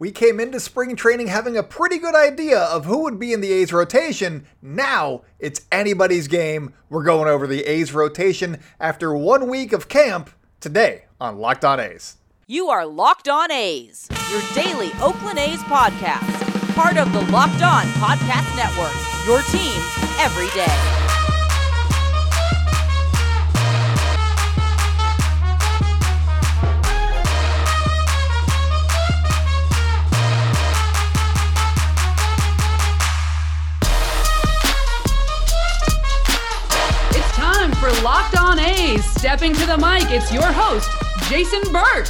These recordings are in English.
We came into spring training having a pretty good idea of who would be in the A's rotation. Now it's anybody's game. We're going over the A's rotation after one week of camp today on Locked On A's. You are Locked On A's, your daily Oakland A's podcast, part of the Locked On Podcast Network, your team every day. A's. Stepping to the mic, it's your host, Jason Burke.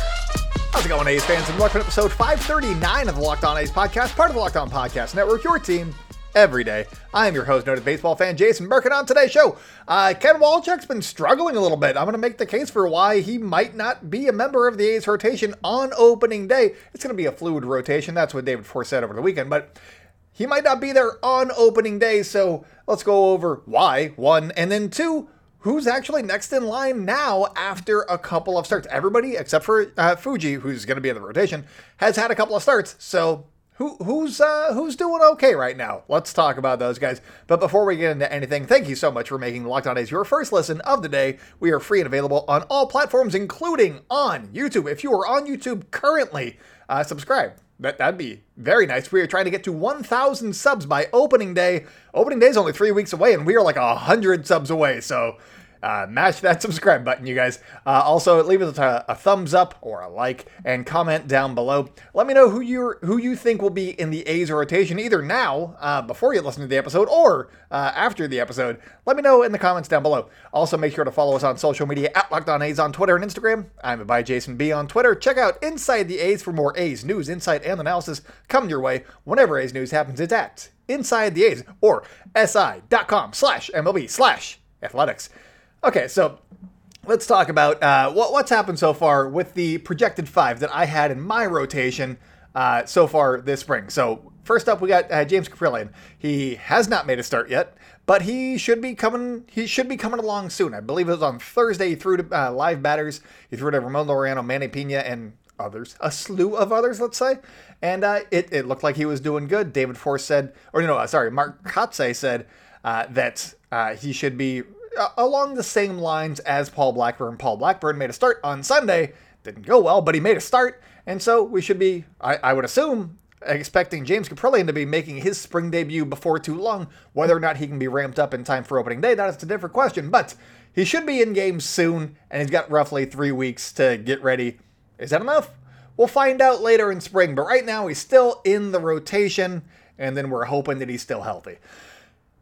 How's it going, A's fans? And welcome to episode 539 of the Locked On A's podcast, part of the Locked On Podcast Network, your team every day. I am your host, noted baseball fan Jason Burke, and on today's show, uh, Ken Waldichuk's been struggling a little bit. I'm going to make the case for why he might not be a member of the A's rotation on opening day. It's going to be a fluid rotation. That's what David Forst said over the weekend, but he might not be there on opening day. So let's go over why, one, and then two, who's actually next in line now after a couple of starts. Everybody except for uh, Fuji, who's going to be in the rotation, has had a couple of starts. So who who's uh, who's doing okay right now? Let's talk about those guys. But before we get into anything, thank you so much for making Locked On A's your first listen of the day. We are free and available on all platforms, including on YouTube. If you are on YouTube currently, uh, subscribe. That, that'd be very nice. We are trying to get to 1,000 subs by opening day. Opening day is only three weeks away, and we are like 100 subs away. So uh, mash that subscribe button, you guys. Uh, also, leave us a, a, thumbs up or a like and comment down below. Let me know who you who you think will be in the A's rotation, either now, uh, before you listen to the episode, or uh, after the episode. Let me know in the comments down below. Also, make sure to follow us on social media at Locked On A's on Twitter and Instagram. I'm by Jason B on Twitter. Check out Inside the A's for more A's news, insight, and analysis coming your way whenever A's news happens. It's at Inside the A's or si.com slash MLB slash athletics. Okay, so let's talk about uh, what, what's happened so far with the projected five that I had in my rotation uh, so far this spring. So first up, we got uh, James Kaprielian. He has not made a start yet, but he should be coming. He should be coming along soon. I believe it was on Thursday. He threw to uh, live batters. He threw to Ramon Laureano, Manny Piña, and others, a slew of others, let's say. And uh, it, it looked like he was doing good. David Forst said, or no, uh, sorry, Mark Kotsay said that he should be along the same lines as Paul Blackburn. Paul Blackburn made a start on Sunday. Didn't go well, but he made a start. And so we should be, I, I would assume, expecting James Kaprielian to be making his spring debut before too long. Whether or not he can be ramped up in time for opening day, that is a different question. But he should be in games soon, and he's got roughly three weeks to get ready. Is that enough? We'll find out later in spring, but right now he's still in the rotation, and then we're hoping that he's still healthy.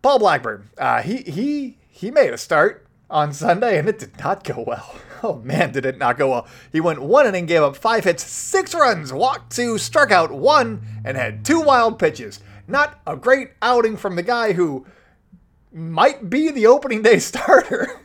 Paul Blackburn, uh, he he he made a start on Sunday, and it did not go well. Oh man, did it not go well. He went one inning, gave up five hits, six runs, walked two, struck out one, and had two wild pitches. Not a great outing from the guy who might be the opening day starter.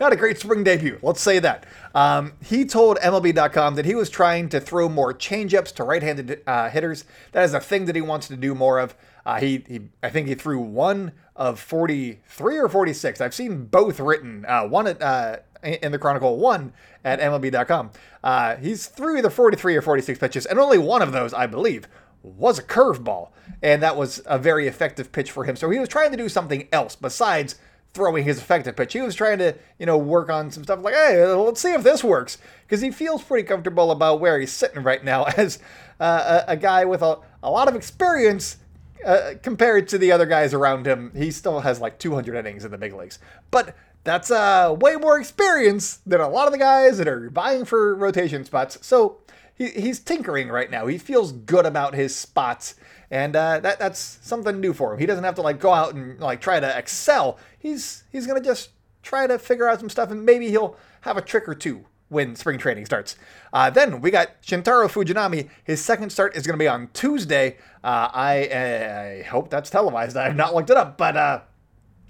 Not a great spring debut, let's say that. Um, he told MLB.com that he was trying to throw more changeups to right-handed uh, hitters. That is a thing that he wants to do more of. Uh, he, he, I think he threw one of 43 or 46. I've seen both written. Uh, one at, uh, in the Chronicle, one at MLB.com. Uh, he's threw either 43 or 46 pitches, and only one of those, I believe, was a curveball, and that was a very effective pitch for him. So he was trying to do something else besides throwing his effective pitch. He was trying to, you know, work on some stuff like, hey, let's see if this works, because he feels pretty comfortable about where he's sitting right now as uh, a, a, guy with a, a lot of experience. Uh, compared to the other guys around him, he still has like 200 innings in the big leagues. But that's uh, way more experience than a lot of the guys that are vying for rotation spots. So he, he's tinkering right now. He feels good about his spots, and uh, that that's something new for him. He doesn't have to like go out and like try to excel. He's he's gonna just try to figure out some stuff, and maybe he'll have a trick or two when spring training starts. Uh, then we got Shintaro Fujinami. His second start is going to be on Tuesday. Uh, I, I hope that's televised. I have not looked it up, but uh,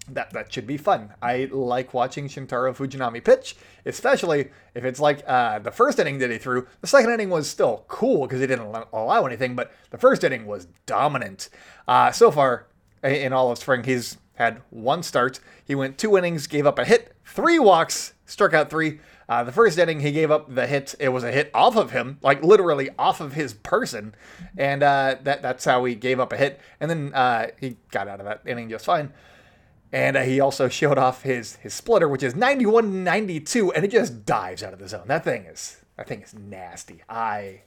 that that should be fun. I like watching Shintaro Fujinami pitch, especially if it's like uh, the first inning that he threw. The second inning was still cool because he didn't allow anything, but the first inning was dominant. Uh, so far in all of spring, he's had one start. He went two innings, gave up a hit, three walks, struck out three. Uh, the first inning, he gave up the hit. It was a hit off of him, like literally off of his person, and uh, that that's how he gave up a hit. And then uh, he got out of that inning just fine. And uh, he also showed off his his splitter, which is 91 92, and it just dives out of the zone. That thing is that thing is nasty. I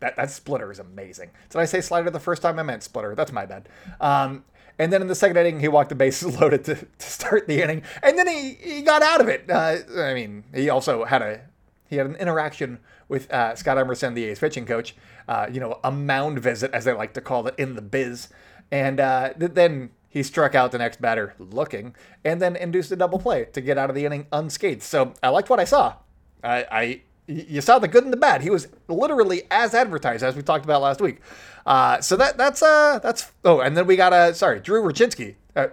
that that splitter is amazing. Did I say slider the first time? I meant splitter. That's my bad. Um, and then in the second inning, he walked the bases loaded to, to start the inning, and then he, he got out of it. Uh, I mean, he also had a he had an interaction with uh, Scott Emerson, the A's pitching coach. Uh, you know, a mound visit, as they like to call it in the biz, and uh, then he struck out the next batter looking, and then induced a double play to get out of the inning unscathed. So I liked what I saw. I you saw the good and the bad. He was literally as advertised as we talked about last week. Uh, so that that's uh that's oh, and then we got a uh, sorry Drew Rucinski, uh.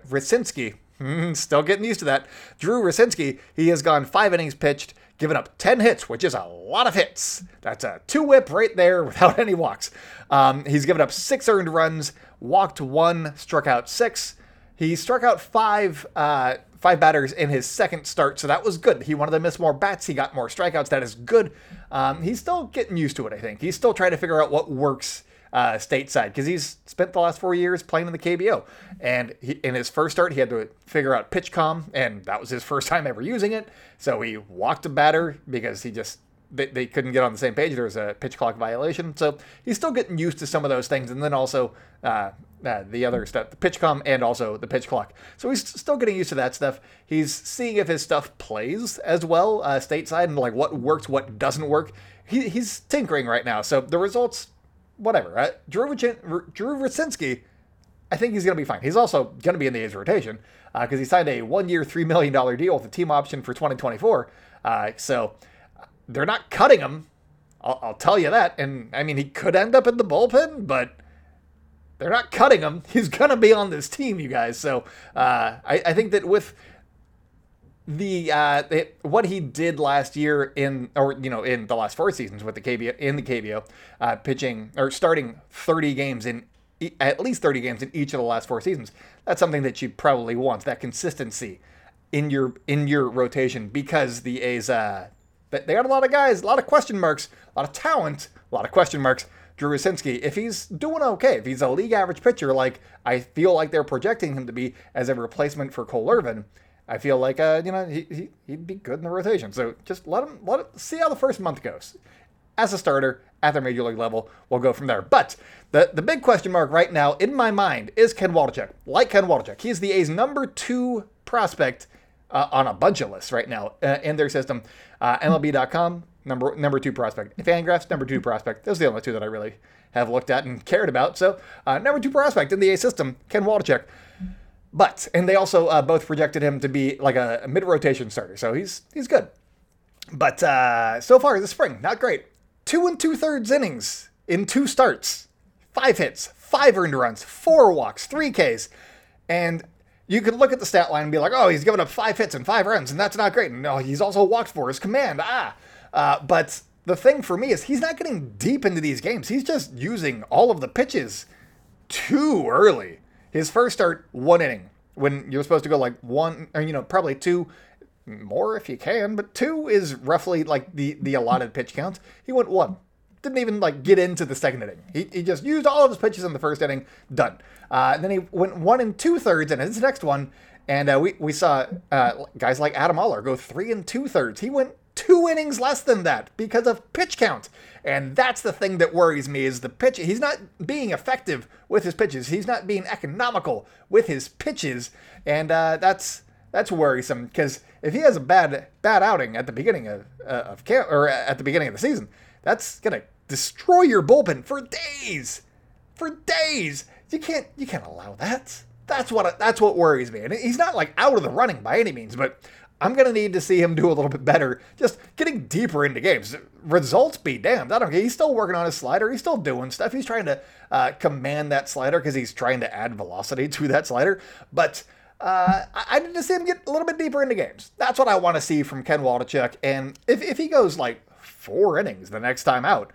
Hmm, still getting used to that. Drew Rucinski. He has gone five innings pitched, given up ten hits, which is a lot of hits. That's a two whip right there without any walks. Um, he's given up six earned runs, walked one, struck out six. He struck out five uh, five batters in his second start, so that was good. He wanted to miss more bats. He got more strikeouts. That is good. Um, he's still getting used to it. I think he's still trying to figure out what works uh, stateside because he's spent the last four years playing in the KBO. And he, in his first start, he had to figure out PitchCom, and that was his first time ever using it. So he walked a batter because he just they, they couldn't get on the same page. There was a pitch clock violation. So he's still getting used to some of those things. And then also uh, uh, the other stuff, the PitchCom and also the pitch clock. So he's still getting used to that stuff. He's seeing if his stuff plays as well uh, stateside and like what works, what doesn't work. He, he's tinkering right now. So the results, whatever. Uh, Drew, Drew Rucinski, I think he's going to be fine. He's also going to be in the A's rotation because uh, he signed a one year, $3 million deal with a team option for 2024. Uh, so they're not cutting him. I'll, I'll, tell you that. And I mean, he could end up in the bullpen, but they're not cutting him. He's gonna be on this team, you guys. So uh, I, I, think that with the uh, it, what he did last year in or you know in the last four seasons with the KBO in the KBO, uh, pitching or starting 30 games in at least 30 games in each of the last four seasons. That's something that you probably want that consistency in your in your rotation because the A's uh, they got a lot of guys, a lot of question marks, a lot of talent, a lot of question marks. Drew if he's doing okay, if he's a league average pitcher, like I feel like they're projecting him to be as a replacement for Cole Irvin, I feel like uh, you know he, he would be good in the rotation. So just let him let it see how the first month goes. As a starter at the major league level, we'll go from there. But the the big question mark right now in my mind is Ken Waldichuk. Like Ken Waldichuk, he's the A's number two prospect uh, on a bunch of lists right now uh, in their system. Uh, MLB.com, number number two prospect. Fangraphs, number two prospect. Those are the only two that I really have looked at and cared about. So, uh, number two prospect in the A system, Ken Waldichuk. But and they also uh, both projected him to be like a, a mid rotation starter, so he's he's good. But uh, so far this spring, not great. Two and two thirds innings in two starts, five hits, five earned runs, four walks, three Ks, and you could look at the stat line and be like, oh, he's given up five hits and five runs, and that's not great. No, he's also walked for his command. Ah. Uh, but the thing for me is he's not getting deep into these games. He's just using all of the pitches too early. His first start, one inning, when you're supposed to go like one, or, you know, probably two more if you can, but two is roughly like the, the allotted pitch count. He went one didn't even like get into the second inning. He, he just used all of his pitches in the first inning. Done. Uh, and then he went one and two thirds in his next one, and uh, we we saw uh, guys like Adam Oller go three and two thirds. He went two innings less than that because of pitch count. And that's the thing that worries me is the pitch. He's not being effective with his pitches. He's not being economical with his pitches, and uh, that's that's worrisome because if he has a bad bad outing at the beginning of uh, of camp or at the beginning of the season, that's gonna destroy your bullpen for days, for days. You can't you can't allow that. That's what that's what worries me. And he's not like out of the running by any means, but I'm gonna need to see him do a little bit better, just getting deeper into games. Results be damned. I don't care. He's still working on his slider. He's still doing stuff. He's trying to uh, command that slider because he's trying to add velocity to that slider. But uh, I need to see him get a little bit deeper into games. That's what I want to see from Ken Waldichuk. And if, if he goes like four innings the next time out,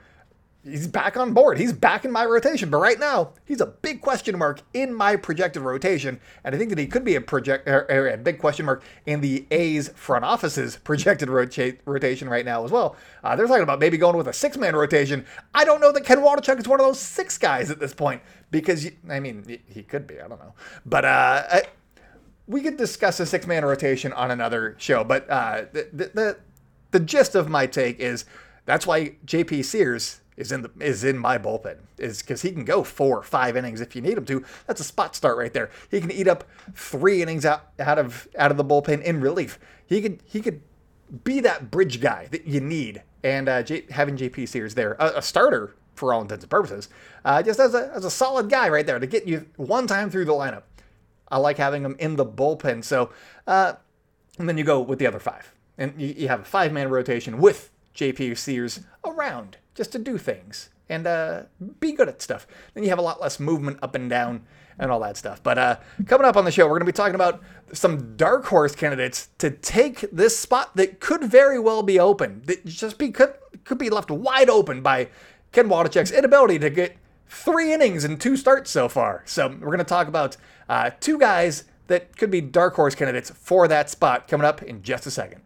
he's back on board. He's back in my rotation. But right now, he's a big question mark in my projected rotation. And I think that he could be a project er, er, a big question mark in the A's front office's projected rota- rotation right now as well. Uh, they're talking about maybe going with a six man rotation. I don't know that Ken Waldichuk is one of those six guys at this point because, I mean, he could be. I don't know. But uh, I, we could discuss a six man rotation on another show. But uh, the, the, the gist of my take is that's why JP Sears is in the is in my bullpen is because he can go four five innings if you need him to. That's a spot start right there. He can eat up three innings out, out of out of the bullpen in relief. He could he could be that bridge guy that you need. And uh, J, having JP Sears there, a, a, starter for all intents and purposes, uh, just as a as a solid guy right there to get you one time through the lineup. I like having him in the bullpen. So, uh, and then you go with the other five, and you, you have a five man rotation with JP Sears around just to do things and uh, be good at stuff. Then you have a lot less movement up and down and all that stuff. But uh, coming up on the show, we're going to be talking about some dark horse candidates to take this spot that could very well be open. That just be could could be left wide open by Ken Waldichuk's inability to get three innings and two starts so far. So we're going to talk about uh, two guys that could be dark horse candidates for that spot coming up in just a second.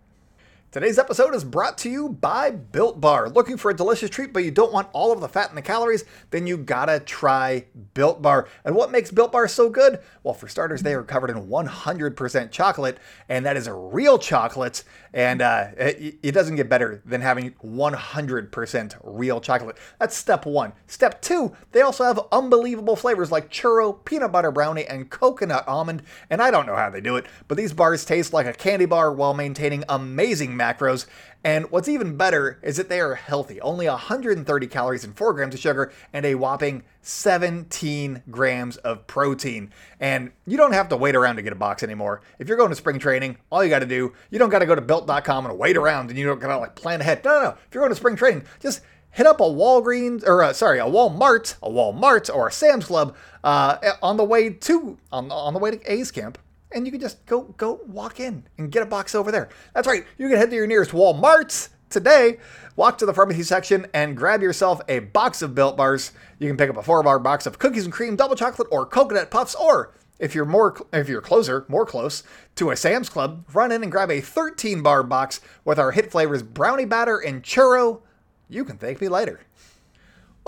Today's episode is brought to you by Built Bar. Looking for a delicious treat, but you don't want all of the fat and the calories? Then you gotta try Built Bar. And what makes Built Bar so good? Well, for starters, they are covered in 100% chocolate, and that is a real chocolate. And uh, it, it doesn't get better than having 100% real chocolate. That's step one. Step two, they also have unbelievable flavors like churro, peanut butter brownie, and coconut almond. And I don't know how they do it, but these bars taste like a candy bar while maintaining amazing macros. And what's even better is that they are healthy, only 130 calories and 4 grams of sugar, and a whopping 17 grams of protein. And you don't have to wait around to get a box anymore. If you're going to spring training, all you got to do, you don't got to go to built.com and wait around and you don't got to like plan ahead. No, no, no. If you're going to spring training, just hit up a Walgreens or uh, sorry, a Walmart, a Walmart or a Sam's Club uh, on the way to on, on the way to A's camp and you can just go go walk in and get a box over there. That's right. You can head to your nearest Walmart today, walk to the pharmacy section and grab yourself a box of Built Bars. You can pick up a four-bar box of cookies and cream, double chocolate, or coconut puffs, or if you're more if you're closer, more close to a Sam's Club, run in and grab a 13-bar box with our hit flavors brownie batter and churro. You can thank me later.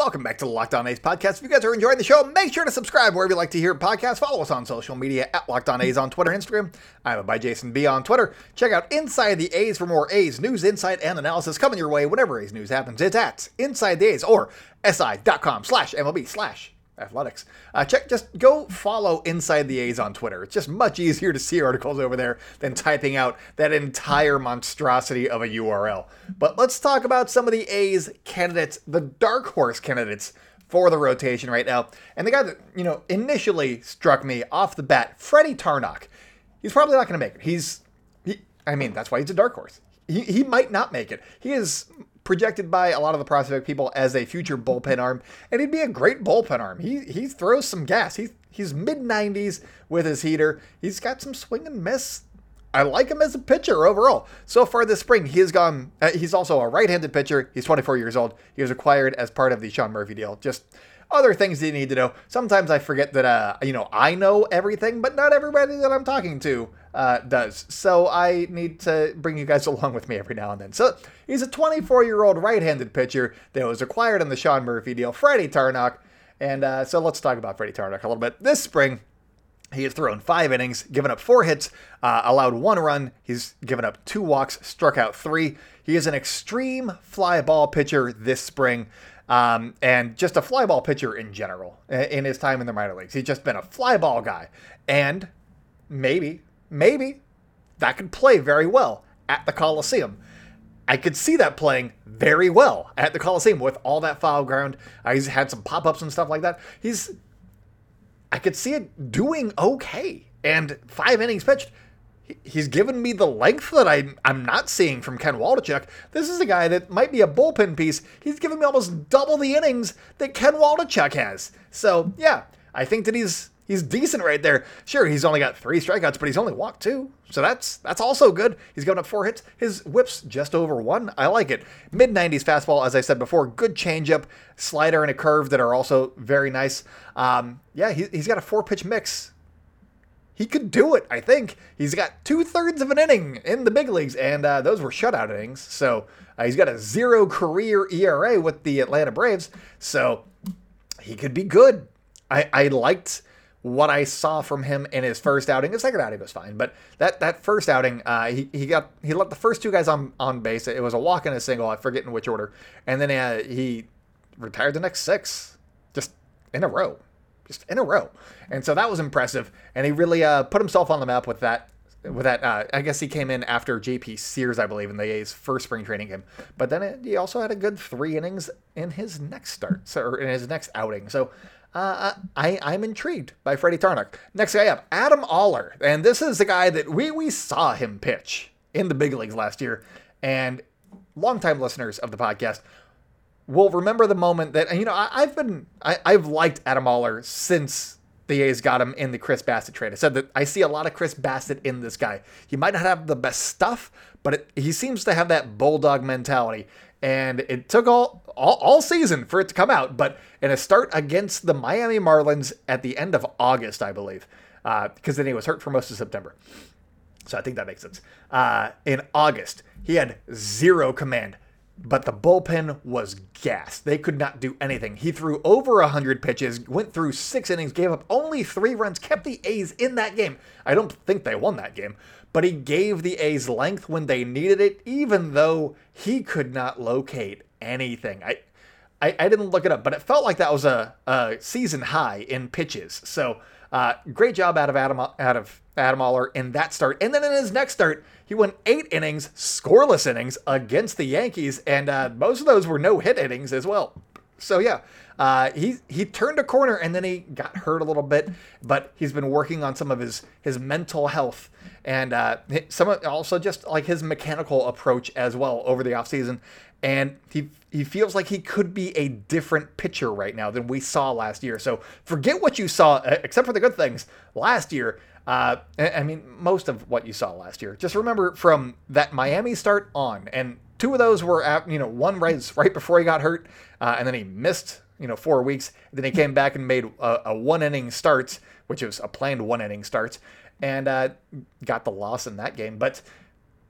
Welcome back to the Locked On A's podcast. If you guys are enjoying the show, make sure to subscribe wherever you like to hear podcasts. Follow us on social media at Locked On A's on Twitter and Instagram. I'm a by Jason B on Twitter. Check out Inside the A's for more A's news, insight, and analysis coming your way whenever A's news happens. It's at Inside the A's or si.com slash MLB slash athletics. Uh, check, just go follow Inside the A's on Twitter. It's just much easier to see articles over there than typing out that entire monstrosity of a URL. But let's talk about some of the A's candidates, the dark horse candidates for the rotation right now. And the guy that, you know, initially struck me off the bat, Freddy Tarnok. He's probably not going to make it. He's, he, I mean, that's why he's a dark horse. He, he might not make it. He is projected by a lot of the prospect people as a future bullpen arm, and he'd be a great bullpen arm. He he throws some gas. He's he's mid 90s with his heater. He's got some swing and miss. I like him as a pitcher overall. So far this spring, he has gone. Uh, he's also a right-handed pitcher. He's 24 years old. He was acquired as part of the Sean Murphy deal. Just other things you need to know. Sometimes I forget that uh, you know I know everything, but not everybody that I'm talking to uh, does. So I need to bring you guys along with me every now and then. So he's a 24 year old right handed pitcher that was acquired in the Sean Murphy deal, Freddy Tarnok. And uh, so let's talk about Freddy Tarnok a little bit. This spring, he has thrown five innings, given up four hits, uh, allowed one run. He's given up two walks, struck out three. He is an extreme fly ball pitcher this spring. Um, and just a fly ball pitcher in general in his time in the minor leagues. He's just been a fly ball guy. And maybe, maybe that could play very well at the Coliseum. I could see that playing very well at the Coliseum with all that foul ground. Uh, he's had some pop ups and stuff like that. He's, I could see it doing okay. And five innings pitched, he's given me the length that I, I'm not seeing from Ken Waldichuk. This is a guy that might be a bullpen piece. He's given me almost double the innings that Ken Waldichuk has. So, yeah, I think that he's he's decent right there. Sure, he's only got three strikeouts, but he's only walked two, so that's that's also good. He's given up four hits. His whips just over one. I like it. Mid 90s fastball, as I said before, good changeup, slider, and a curve that are also very nice. Um, yeah, he, he's got a four pitch mix. He could do it, I think. He's got two thirds of an inning in the big leagues, and uh, those were shutout innings. So uh, he's got a zero career ERA with the Atlanta Braves. So he could be good. I, I liked what I saw from him in his first outing. His second outing was fine, but that that first outing, uh, he, he got he let the first two guys on on base. It was a walk and a single. I forget in which order, and then uh, he retired the next six, just in a row, just in a row. And so that was impressive, and he really uh, put himself on the map with that. With that, uh, I guess he came in after J.P. Sears, I believe, in the A's first spring training game. But then it, he also had a good three innings in his next start, so, or in his next outing. So uh, I, I'm intrigued by Freddy Tarnok. Next guy up, Adam Oller. And this is the guy that we, we saw him pitch in the big leagues last year. And longtime listeners of the podcast will remember the moment that, you know, I, have been, I, I've liked Adam Oller since the A's got him in the Chris Bassitt trade. I said that I see a lot of Chris Bassitt in this guy. He might not have the best stuff, but it, he seems to have that bulldog mentality and it took all, all, all season for it to come out. But in a start against the Miami Marlins at the end of August, I believe, because uh, then he was hurt for most of September. So I think that makes sense. Uh, in August, he had zero command, but the bullpen was gassed. They could not do anything. He threw over 100 pitches, went through six innings, gave up only three runs, kept the A's in that game. I don't think they won that game, but he gave the A's length when they needed it, even though he could not locate anything. I, I, I didn't look it up, but it felt like that was a, a season high in pitches. So uh, great job out of Adam out of Adam Oller in that start, and then in his next start, he went eight innings, scoreless innings against the Yankees, and uh, most of those were no hit innings as well. So yeah, uh, he he turned a corner and then he got hurt a little bit, but he's been working on some of his his mental health and uh, some also just like his mechanical approach as well over the offseason. And he he feels like he could be a different pitcher right now than we saw last year. So forget what you saw, except for the good things last year. Uh, I mean, most of what you saw last year. Just remember from that Miami start on, and two of those were at, you know, one right right before he got hurt, uh, and then he missed you know four weeks. Then he came back and made a, a one inning start, which was a planned one inning start, and uh, got the loss in that game. But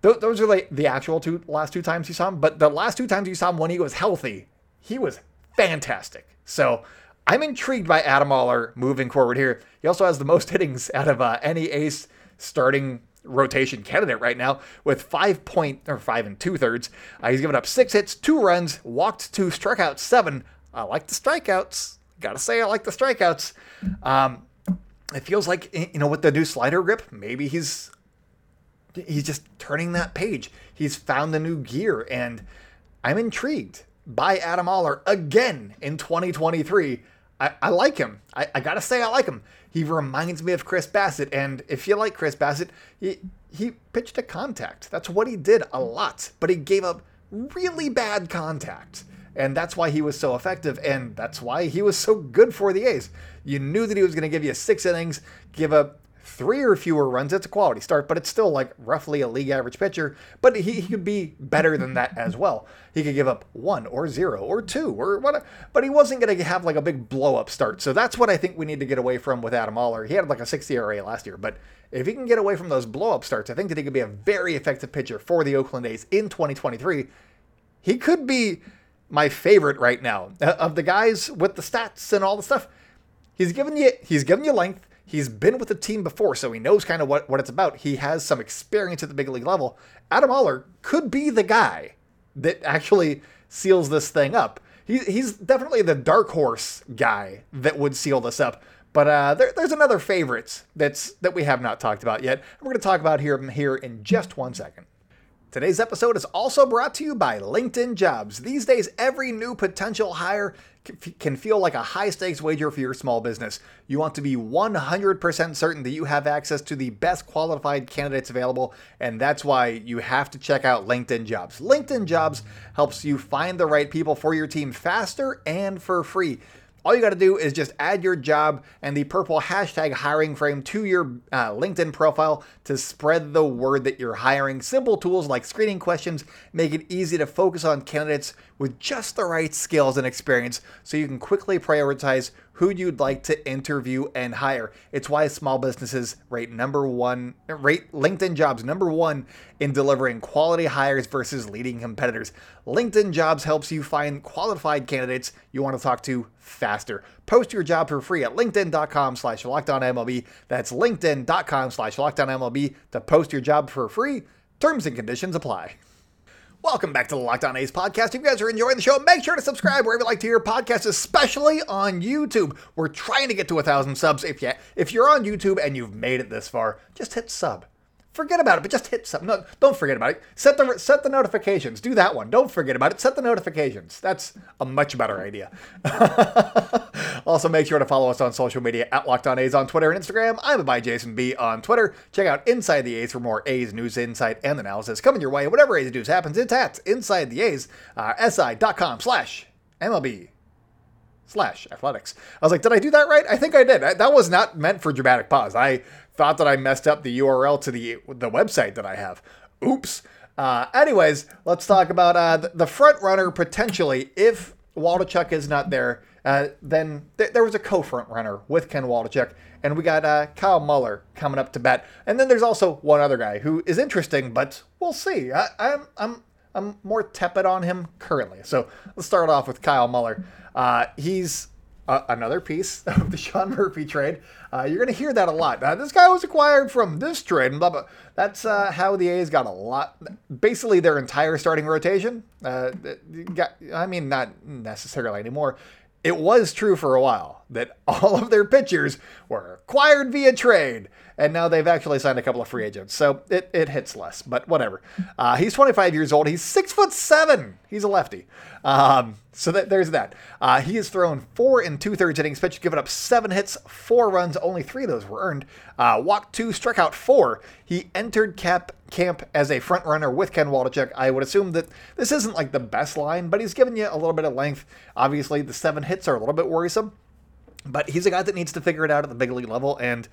th- those are like the actual two last two times you saw him. But the last two times you saw him when he was healthy, he was fantastic. So I'm intrigued by Adam Oller moving forward here. He also has the most hittings out of uh, any A's starting rotation candidate right now with five point or five and two thirds. Uh, he's given up six hits, two runs, walked two, struck out seven. I like the strikeouts. Gotta say, I like the strikeouts. Um, it feels like you know with the new slider grip, maybe he's he's just turning that page. He's found the new gear, and I'm intrigued by Adam Oller again in 2023. I, I like him. I, I, gotta say I like him. He reminds me of Chris Bassitt, and if you like Chris Bassitt, he he pitched a contact. That's what he did a lot, but he gave up really bad contact. And that's why he was so effective, and that's why he was so good for the A's. You knew that he was going to give you six innings, give up three or fewer runs. It's a quality start, but it's still like roughly a league average pitcher. But he, he could be better than that as well. He could give up one or zero or two or what, but he wasn't going to have like a big blow up start. So that's what I think we need to get away from with Adam Oller. He had like a 60 ERA last year, but if he can get away from those blow up starts, I think that he could be a very effective pitcher for the Oakland A's in 2023. He could be my favorite right now uh, of the guys with the stats and all the stuff. He's given you he's given you length. He's been with the team before, so he knows kind of what, what it's about. He has some experience at the big league level. Adam Oller could be the guy that actually seals this thing up. He, he's definitely the dark horse guy that would seal this up. But uh, there, there's another favorite that's that we have not talked about yet. We're going to talk about here here in just one second. Today's episode is also brought to you by LinkedIn Jobs. These days, every new potential hire can feel like a high stakes wager for your small business. You want to be 100% certain that you have access to the best qualified candidates available, and that's why you have to check out LinkedIn Jobs. LinkedIn Jobs helps you find the right people for your team faster and for free. All you got to do is just add your job and the purple hashtag hiring frame to your uh, LinkedIn profile to spread the word that you're hiring. Simple tools like screening questions make it easy to focus on candidates with just the right skills and experience so you can quickly prioritize who you'd like to interview and hire. It's why small businesses rate number one, rate LinkedIn jobs number one in delivering quality hires versus leading competitors. LinkedIn jobs helps you find qualified candidates you want to talk to faster. Post your job for free at linkedin.com slash lockedonmlb. That's linkedin.com slash lockedonmlb to post your job for free. Terms and conditions apply. Welcome back to the Locked On A's podcast. If you guys are enjoying the show, make sure to subscribe wherever you like to hear podcasts, especially on YouTube. We're trying to get to a thousand subs. If you if you're on YouTube and you've made it this far, just hit sub forget about it, but just hit something. No, don't forget about it. Set the set the notifications. Do that one. Don't forget about it. Set the notifications. That's a much better idea. also, make sure to follow us on social media at Locked On A's on Twitter and Instagram. I'm by Jason B on Twitter. Check out Inside the A's for more A's news, insight, and analysis coming your way. Whatever A's news happens, it's at Inside the A's, uh, si.com slash MLB slash athletics. I was like, did I do that right? I think I did. That was not meant for dramatic pause. I thought that I messed up the URL to the the website that I have. Oops. Uh, anyways, let's talk about uh, the front runner potentially. If Waldichuk is not there, uh, then th- there was a co-front runner with Ken Waldichuk, and we got uh, Kyle Muller coming up to bat. And then there's also one other guy who is interesting, but we'll see. I, I'm I'm I'm more tepid on him currently. So let's start off with Kyle Muller. Uh, he's uh, another piece of the Sean Murphy trade. Uh, you're going to hear that a lot. Uh, this guy was acquired from this trade, and blah blah. That's uh, how the A's got a lot, basically their entire starting rotation. Uh, got, I mean, not necessarily anymore. It was true for a while that all of their pitchers were acquired via trade and now they've actually signed a couple of free agents, so it, it hits less. But whatever. Uh, he's 25 years old. He's six foot seven. He's a lefty. Um, so that, there's that. Uh, he has thrown four and two thirds innings pitched, given up seven hits, four runs. Only three of those were earned. Uh, walked two, struck out four. He entered cap camp as a front runner with Ken Waldichuk. I would assume that this isn't like the best line, but he's given you a little bit of length. Obviously, the seven hits are a little bit worrisome. But he's a guy that needs to figure it out at the big league level, and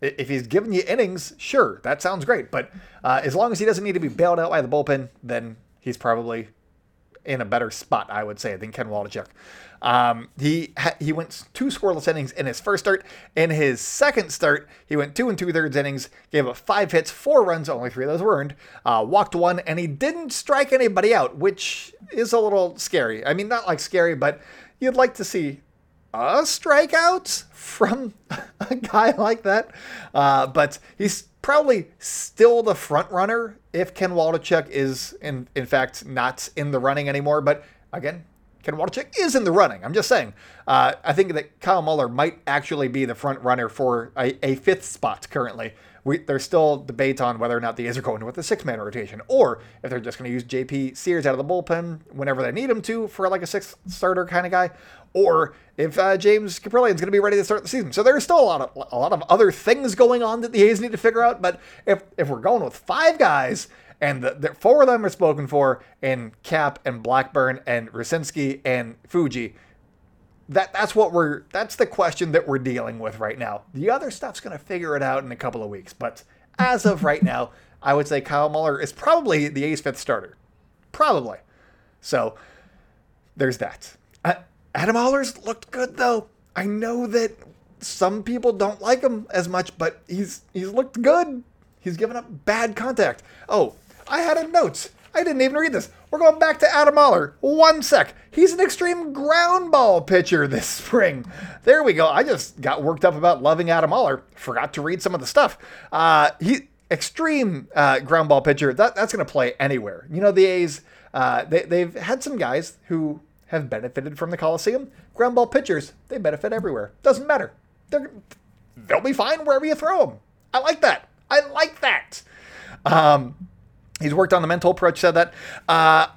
if he's giving you innings, sure, that sounds great. But uh, as long as he doesn't need to be bailed out by the bullpen, then he's probably in a better spot, I would say, than Ken Waldichuk. Um, he ha- he went two scoreless innings in his first start. In his second start, he went two and two thirds innings, gave up five hits, four runs, only three of those were earned, uh, walked one, and he didn't strike anybody out, which is a little scary. I mean, not like scary, but you'd like to see a strikeout from a guy like that. Uh, but he's probably still the front runner if Ken Waldichuk is in in fact not in the running anymore. But again, Ken Waldichuk is in the running. I'm just saying. Uh, I think that Kyle Muller might actually be the front runner for a, a fifth spot currently we, there's still debate on whether or not the A's are going with a six man rotation or if they're just going to use JP Sears out of the bullpen whenever they need him to for like a sixth starter kind of guy, or if uh, James Kaprielian is going to be ready to start the season. So there's still a lot of a lot of other things going on that the A's need to figure out. But if if we're going with five guys and the, the four of them are spoken for in Cap and Blackburn and Rucinski and Fuji that that's what we're that's the question that we're dealing with right now. The other stuff's going to figure it out in a couple of weeks, but as of right now, I would say Kyle Muller is probably the A's fifth starter, probably. So there's that. Uh, Adam Ollers looked good though. I know that some people don't like him as much, but he's he's looked good. He's given up bad contact. Oh, I had a note. I didn't even read this. We're going back to Adam Oller. One sec. He's an extreme ground ball pitcher this spring. There we go. I just got worked up about loving Adam Oller. Forgot to read some of the stuff. Uh, he extreme uh, ground ball pitcher. That, that's going to play anywhere. You know the A's. Uh, they, they've had some guys who have benefited from the Coliseum. Ground ball pitchers. They benefit everywhere. Doesn't matter. They're, they'll be fine wherever you throw them. I like that. I like that. Um, He's worked on the mental approach, said that. Uh,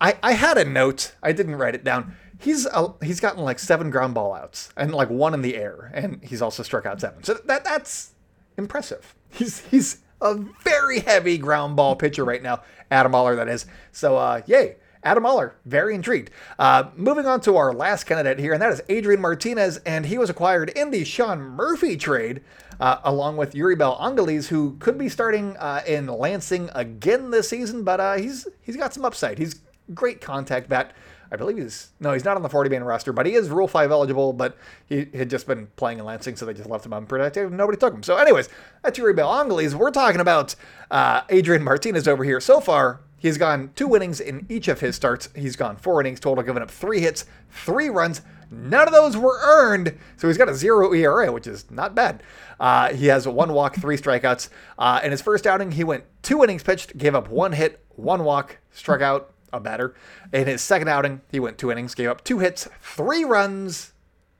I, I had a note. I didn't write it down. He's he's gotten like seven ground ball outs and like one in the air, and he's also struck out seven. So that that's impressive. He's he's a very heavy ground ball pitcher right now, Adam Oller, that is. So uh, yay. Adam Oller, very intrigued. Uh, moving on to our last candidate here, and that is Adrian Martinez, and he was acquired in the Sean Murphy trade, uh, along with Euribiel Angeles, who could be starting uh, in Lansing again this season, but uh, he's he's got some upside. He's great contact bat. I believe he's no, he's not on the 40 man roster, but he is Rule 5 eligible. But he had just been playing in Lansing, so they just left him unprotected. Nobody took him. So, anyways, that's Euribiel Angeles. We're talking about uh, Adrian Martinez over here. So far, He's gone two innings in each of his starts. He's gone four innings total, giving up three hits, three runs. None of those were earned, so he's got a zero ERA, which is not bad. Uh, he has one walk, three strikeouts. Uh, in his first outing, he went two innings pitched, gave up one hit, one walk, struck out a batter. In his second outing, he went two innings, gave up two hits, three runs,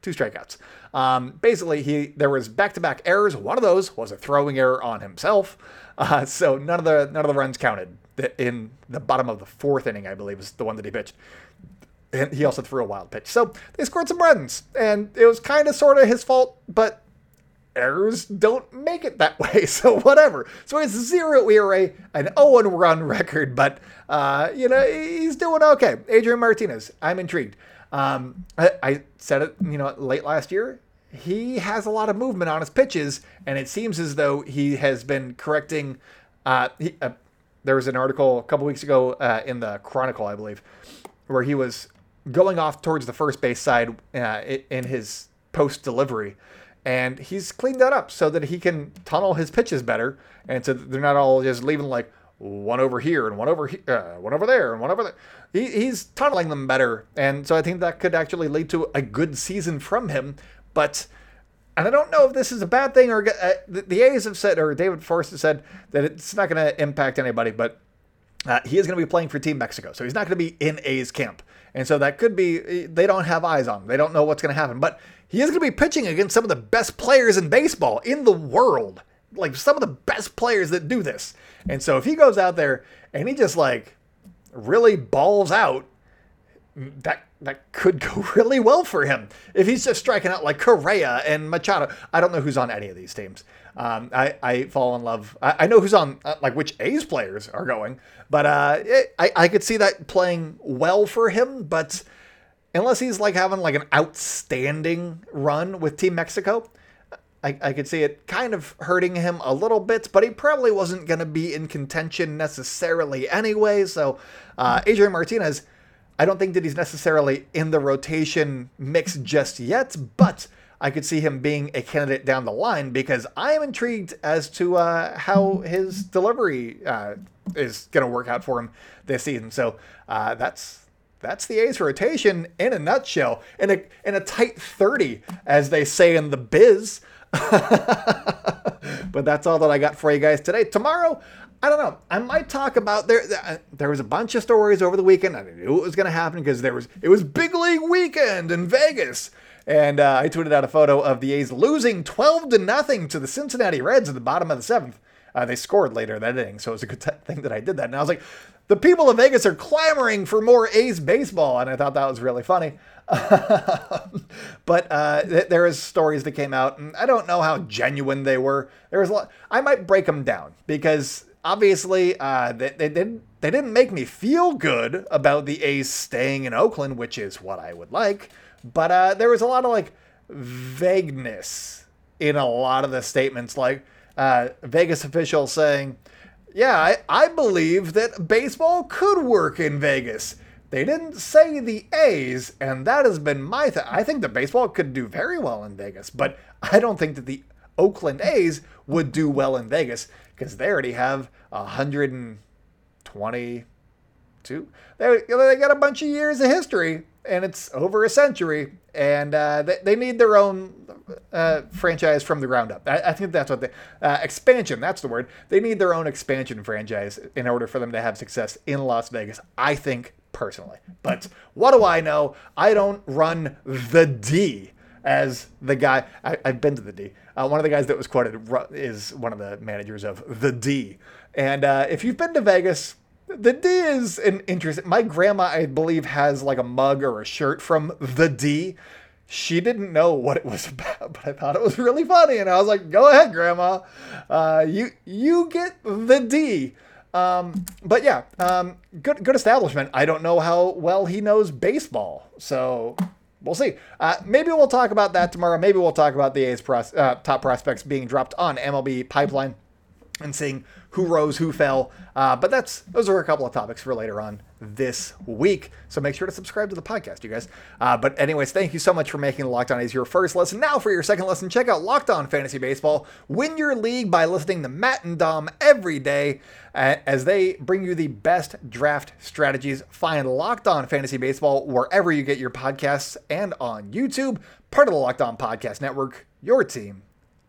two strikeouts. Um, basically, he there was back-to-back errors. One of those was a throwing error on himself, uh, so none of the none of the runs counted in the bottom of the fourth inning, I believe, is the one that he pitched. And he also threw a wild pitch. So they scored some runs, and it was kind of sort of his fault, but errors don't make it that way. So whatever. So it's zero ERA, an 0 run record, but uh, you know he's doing okay. Adrian Martinez, I'm intrigued. Um, I, I, said it, you know, late last year. He has a lot of movement on his pitches, and it seems as though he has been correcting. Uh, he, uh, there was an article a couple weeks ago uh, in the Chronicle, I believe, where he was going off towards the first base side uh, in his post delivery. And he's cleaned that up so that he can tunnel his pitches better, and so they're not all just leaving like one over here and one over here, uh, one over there and one over there. He, he's tunneling them better, and so I think that could actually lead to a good season from him. But and I don't know if this is a bad thing or uh, the, A's have said, or David Forst has said that it's not going to impact anybody, but uh, he is going to be playing for Team Mexico, so he's not going to be in A's camp, and so that could be they don't have eyes on him. They don't know what's going to happen, but he is going to be pitching against some of the best players in baseball in the world, like some of the best players that do this. And so if he goes out there and he just like really balls out, that that could go really well for him if he's just striking out like Correa and Machado. I don't know who's on any of these teams. Um, I, I fall in love. I, I know who's on, uh, like which A's players are going, but uh, it, I, I could see that playing well for him. But unless he's like having like an outstanding run with Team Mexico, I, I could see it kind of hurting him a little bit, but he probably wasn't going to be in contention necessarily anyway. So, uh, Adrian Martinez I don't think that he's necessarily in the rotation mix just yet, but I could see him being a candidate down the line because I am intrigued as to uh, how his delivery uh, is going to work out for him this season. So uh, that's that's the A's rotation in a nutshell, in a in a tight thirty, as they say in the biz. but that's all that I got for you guys today. Tomorrow, I don't know. I might talk about there. Uh, there was a bunch of stories over the weekend. I knew it was going to happen because there was it was big league weekend in Vegas, and uh, I tweeted out a photo of the A's losing twelve to nothing to the Cincinnati Reds at the bottom of the seventh. Uh, they scored later in that inning, so it was a good t- thing that I did that. And I was like, the people of Vegas are clamoring for more A's baseball, and I thought that was really funny. but uh, th- there is stories that came out, and I don't know how genuine they were. There was a lot. I might break them down because obviously uh, they, they didn't they didn't make me feel good about the A's staying in Oakland, which is what I would like. But uh, there was a lot of like vagueness in a lot of the statements, like uh, Vegas officials saying, "Yeah, I, I believe that baseball could work in Vegas." They didn't say the A's, and that has been my thing. I think the baseball could do very well in Vegas, but I don't think that the Oakland A's would do well in Vegas because they already have 122. They, they got a bunch of years of history, and it's over a century, and uh, they, they need their own uh, franchise from the ground up. I, I think that's what they uh, expansion. That's the word. They need their own expansion franchise in order for them to have success in Las Vegas. I think personally, but what do I know? I don't run the D as the guy. I, have been to the D. Uh, one of the guys that was quoted is one of the managers of the D. And uh, if you've been to Vegas, the D is an interesting. My grandma, I believe, has like a mug or a shirt from the D. She didn't know what it was about, but I thought it was really funny, and I was like, "Go ahead, Grandma, uh, you you get the D." Um, but yeah, um, good good establishment. I don't know how well he knows baseball, so we'll see. Uh, maybe we'll talk about that tomorrow. Maybe we'll talk about the A's pros- uh, top prospects being dropped on MLB Pipeline and seeing who rose, who fell. Uh, but that's those are a couple of topics for later on this week. So make sure to subscribe to the podcast, you guys. Uh, but anyways, thank you so much for making Locked On A's your first lesson. Now for your second lesson, check out Locked On Fantasy Baseball. Win your league by listening to Matt and Dom every day uh, as they bring you the best draft strategies. Find Locked On Fantasy Baseball wherever you get your podcasts and on YouTube, part of the Locked On Podcast Network. Your team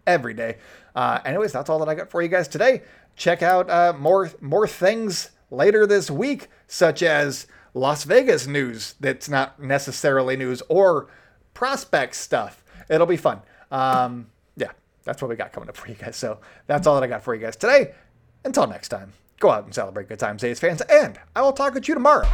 every day. Uh, anyways, that's all that I got for you guys today. Check out uh, more more things later this week, such as Las Vegas news that's not necessarily news or prospect stuff. It'll be fun. Um, yeah, that's what we got coming up for you guys. So that's all that I got for you guys today. Until next time, go out and celebrate good times, A's fans, and I will talk with you tomorrow.